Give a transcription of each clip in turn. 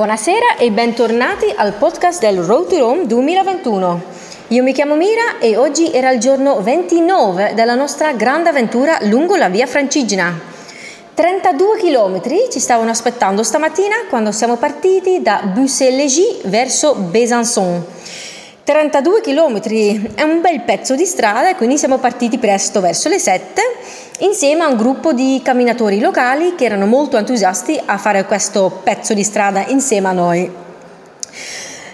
Buonasera e bentornati al podcast del Road to Rome 2021. Io mi chiamo Mira e oggi era il giorno 29 della nostra grande avventura lungo la via Francigena. 32 km ci stavano aspettando stamattina quando siamo partiti da Bussy-Légy verso Besançon. 32 km è un bel pezzo di strada e quindi siamo partiti presto verso le 7 insieme a un gruppo di camminatori locali che erano molto entusiasti a fare questo pezzo di strada insieme a noi.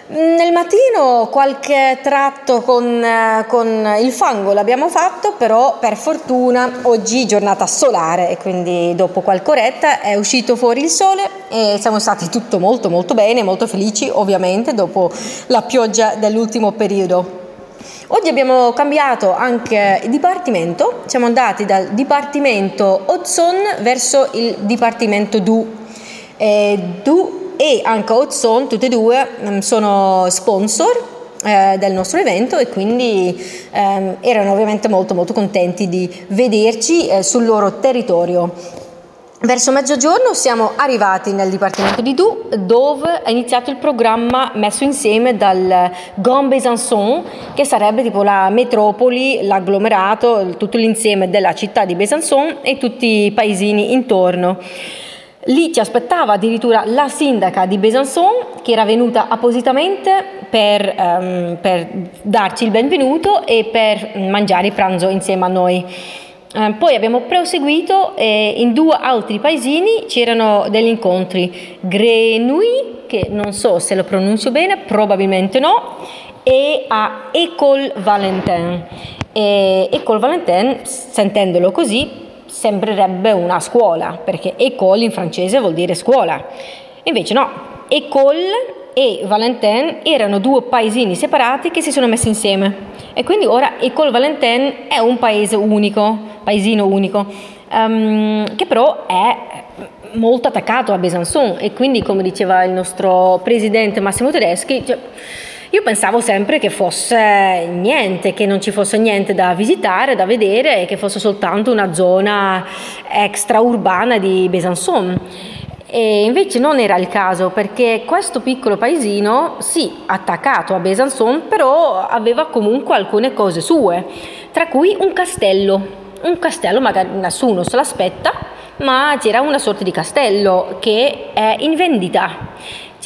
Nel mattino qualche tratto con, eh, con, il fango l'abbiamo fatto, però per fortuna oggi giornata solare e quindi dopo qualche oretta è uscito fuori il sole e siamo stati tutto molto molto bene, molto felici ovviamente dopo la pioggia dell'ultimo periodo. Oggi abbiamo cambiato anche dipartimento, siamo andati dal dipartimento Odson verso il dipartimento Du. E du e anche Ozone, tutte e due mm, sono sponsor eh, del nostro evento e quindi ehm, erano ovviamente molto molto contenti di vederci eh, sul loro territorio. Verso mezzogiorno siamo arrivati nel Dipartimento di Du dove è iniziato il programma messo insieme dal Grand Besançon che sarebbe tipo la metropoli, l'agglomerato, tutto l'insieme della città di Besançon e tutti i paesini intorno. Lì ci aspettava addirittura la sindaca di Besançon che era venuta appositamente per, um, per darci il benvenuto e per mangiare il pranzo insieme a noi. Eh, poi abbiamo proseguito e in due altri paesini c'erano degli incontri. Grenouille, che non so se lo pronuncio bene, probabilmente no, e a École Valentin. E École Valentin, sentendolo così, sembrerebbe una scuola, perché école in francese vuol dire scuola. Invece no, école e Valentin erano due paesini separati che si sono messi insieme. E quindi ora École Valentin è un paese unico, paesino unico, um, che però è molto attaccato a Besançon e quindi come diceva il nostro presidente Massimo Tedeschi, cioè, io pensavo sempre che fosse niente, che non ci fosse niente da visitare, da vedere e che fosse soltanto una zona extraurbana di Besançon. E invece non era il caso perché questo piccolo paesino, sì, attaccato a Besançon, però aveva comunque alcune cose sue, tra cui un castello. Un castello, magari nessuno se l'aspetta, ma c'era una sorta di castello che è in vendita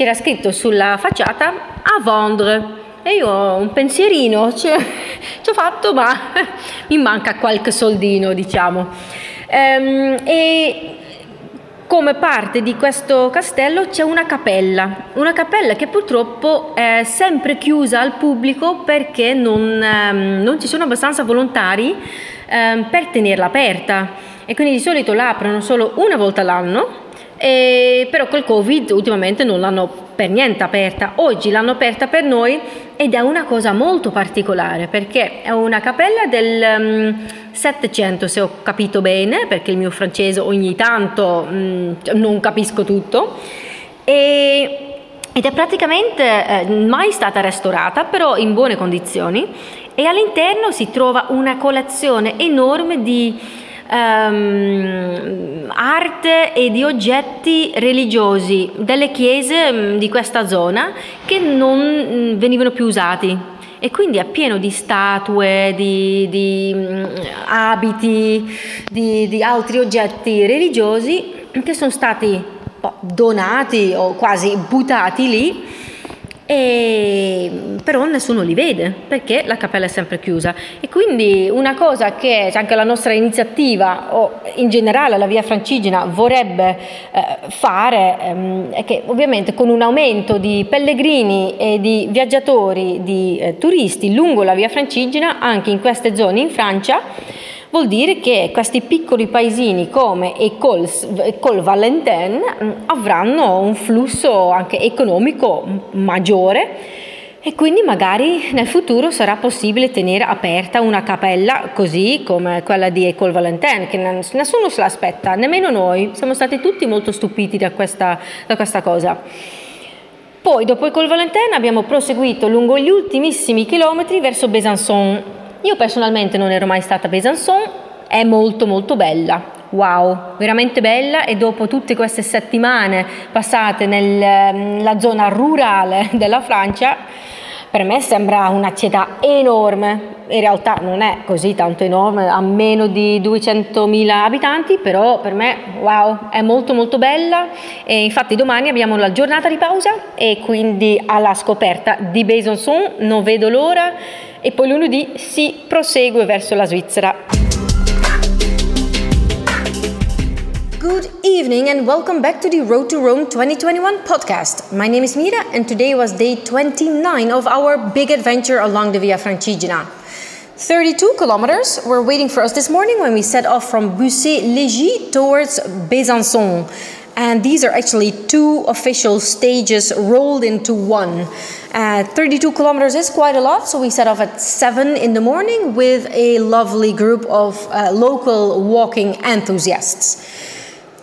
c'era scritto sulla facciata a vendre. E io ho un pensierino, ci, ho fatto, ma mi manca qualche soldino, diciamo. Ehm, e come parte di questo castello c'è una cappella, una cappella che purtroppo è sempre chiusa al pubblico perché non, ehm, non ci sono abbastanza volontari ehm, per tenerla aperta. E quindi di solito la aprono solo una volta all'anno e però col Covid ultimamente non l'hanno per niente aperta. Oggi l'hanno aperta per noi ed è una cosa molto particolare perché è una cappella del um, 700 se ho capito bene, perché il mio francese ogni tanto um, non capisco tutto. E ed è praticamente eh, mai stata restaurata, però in buone condizioni e all'interno si trova una collezione enorme di um, arte e di oggetti religiosi delle chiese um, di questa zona che non um, venivano più usati. E quindi è pieno di statue, di, di um, abiti, di, di altri oggetti religiosi che sono stati donati o quasi buttati lì e però nessuno li vede perché la cappella è sempre chiusa. E quindi una cosa che anche la nostra iniziativa o in generale la via Francigena vorrebbe eh, fare ehm, è che ovviamente con un aumento di pellegrini e di viaggiatori, di eh, turisti lungo la via Francigena anche in queste zone in Francia vuol dire che questi piccoli paesini come École, École Valentin mm, avranno un flusso anche economico maggiore e quindi magari nel futuro sarà possibile tenere aperta una cappella così come quella di École Valentin, che nessuno se l'aspetta, nemmeno noi, siamo stati tutti molto stupiti da questa, da questa cosa. Poi dopo École Valentin abbiamo proseguito lungo gli ultimissimi chilometri verso Besançon io personalmente non ero mai stata a Besançon, è molto molto bella. wow, veramente bella. E dopo tutte queste settimane passate nella zona rurale della Francia, per me sembra una città enorme, in realtà non è così tanto enorme, ha meno di 200.000 abitanti, però per me wow, è molto molto bella. E infatti domani abbiamo la giornata di pausa e quindi alla scoperta di Besançon non vedo l'ora e poi lunedì si prosegue verso la Svizzera. Good evening and welcome back to the Road to Rome 2021 podcast. My name is Mira and today was day 29 of our big adventure along the Via Francigena. 32 kilometers were waiting for us this morning when we set off from Bussy-Légy towards Besançon. And these are actually two official stages rolled into one. Uh, 32 kilometers is quite a lot, so we set off at 7 in the morning with a lovely group of uh, local walking enthusiasts.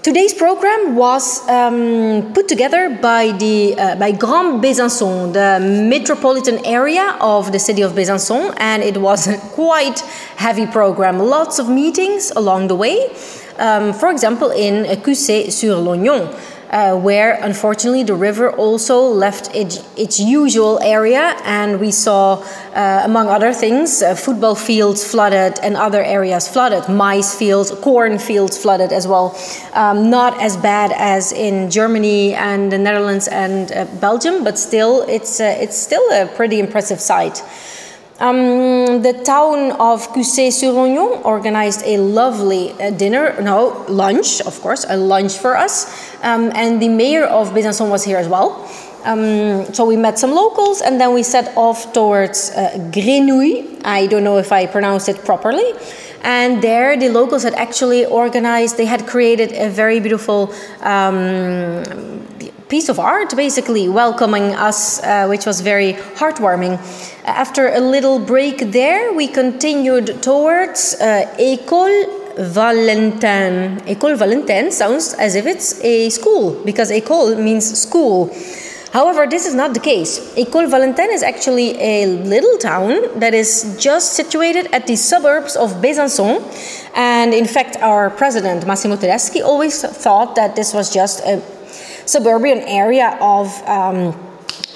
Today's program was um, put together by the uh, by Grand Besançon, the metropolitan area of the city of Besançon, and it was a quite heavy program. Lots of meetings along the way. Um, for example, in Cussé-sur-Lognon uh, where unfortunately the river also left its, its usual area, and we saw, uh, among other things, uh, football fields flooded and other areas flooded, mice fields, corn fields flooded as well. Um, not as bad as in Germany and the Netherlands and uh, Belgium, but still, it's uh, it's still a pretty impressive sight. Um, the town of Cussé-sur-Ognon organized a lovely uh, dinner, no, lunch, of course, a lunch for us. Um, and the mayor of Besançon was here as well. Um, so we met some locals and then we set off towards uh, Grenouille. I don't know if I pronounced it properly. And there, the locals had actually organized, they had created a very beautiful um, piece of art, basically, welcoming us, uh, which was very heartwarming. After a little break there, we continued towards uh, École Valentin. École Valentin sounds as if it's a school, because école means school. However, this is not the case. École Valentin is actually a little town that is just situated at the suburbs of Besançon. And in fact, our president, Massimo Tedeschi, always thought that this was just a suburban area of, um,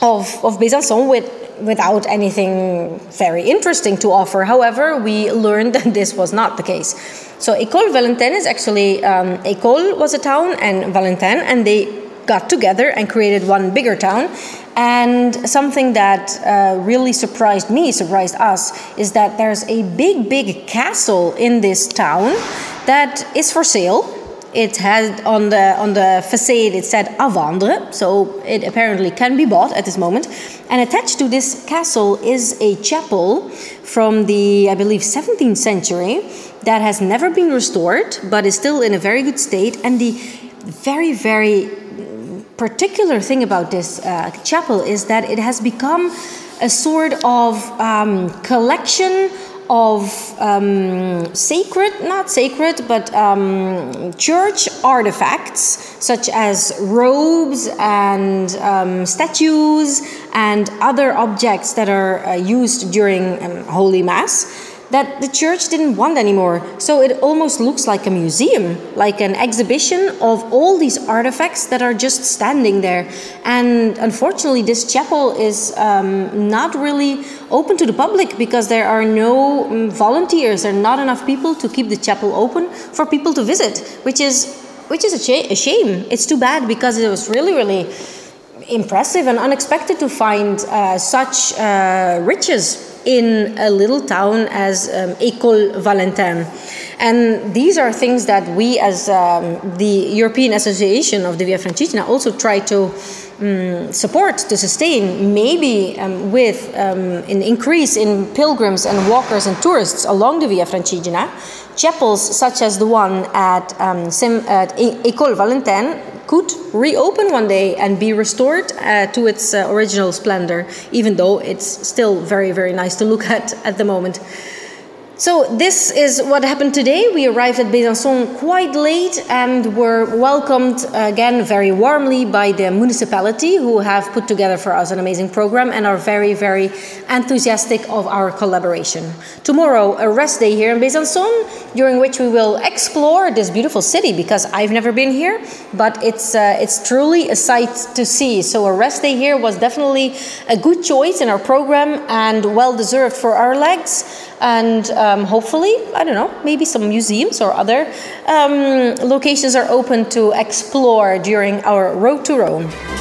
of, of Besançon with without anything very interesting to offer. However, we learned that this was not the case. So École Valentin is actually um, École was a town and Valentin, and they got together and created one bigger town. And something that uh, really surprised me, surprised us, is that there's a big, big castle in this town that is for sale. It had on the on the facade it said Avandre, so it apparently can be bought at this moment. And attached to this castle is a chapel from the I believe 17th century that has never been restored, but is still in a very good state. And the very very particular thing about this uh, chapel is that it has become a sort of um, collection of um, sacred, not sacred, but um, church artifacts such as robes and um, statues and other objects that are uh, used during um, Holy Mass that the church didn't want anymore. So it almost looks like a museum, like an exhibition of all these artifacts that are just standing there. And unfortunately, this chapel is um, not really open to the public because there are no um, volunteers. There are not enough people to keep the chapel open for people to visit, which is which is a, a shame. It's too bad because it was really, really impressive and unexpected to find uh, such uh, riches in a little town as um, École Valentin. And these are things that we, as um, the European Association of the Via Francigena, also try to um, support, to sustain, maybe um, with um, an increase in pilgrims and walkers and tourists along the Via Francigena. Chapels such as the one at, um, at École Valentin could reopen one day and be restored uh, to its uh, original splendor, even though it's still very, very nice to look at at the moment. So this is what happened today. We arrived at Besançon quite late and were welcomed again very warmly by the municipality who have put together for us an amazing program and are very, very enthusiastic of our collaboration. Tomorrow, a rest day here in Besançon, during which we will explore this beautiful city because I've never been here, but it's, uh, it's truly a sight to see. So a rest day here was definitely a good choice in our program and well deserved for our legs and um, hopefully, I don't know, maybe some museums or other um, locations are open to explore during our road to Rome.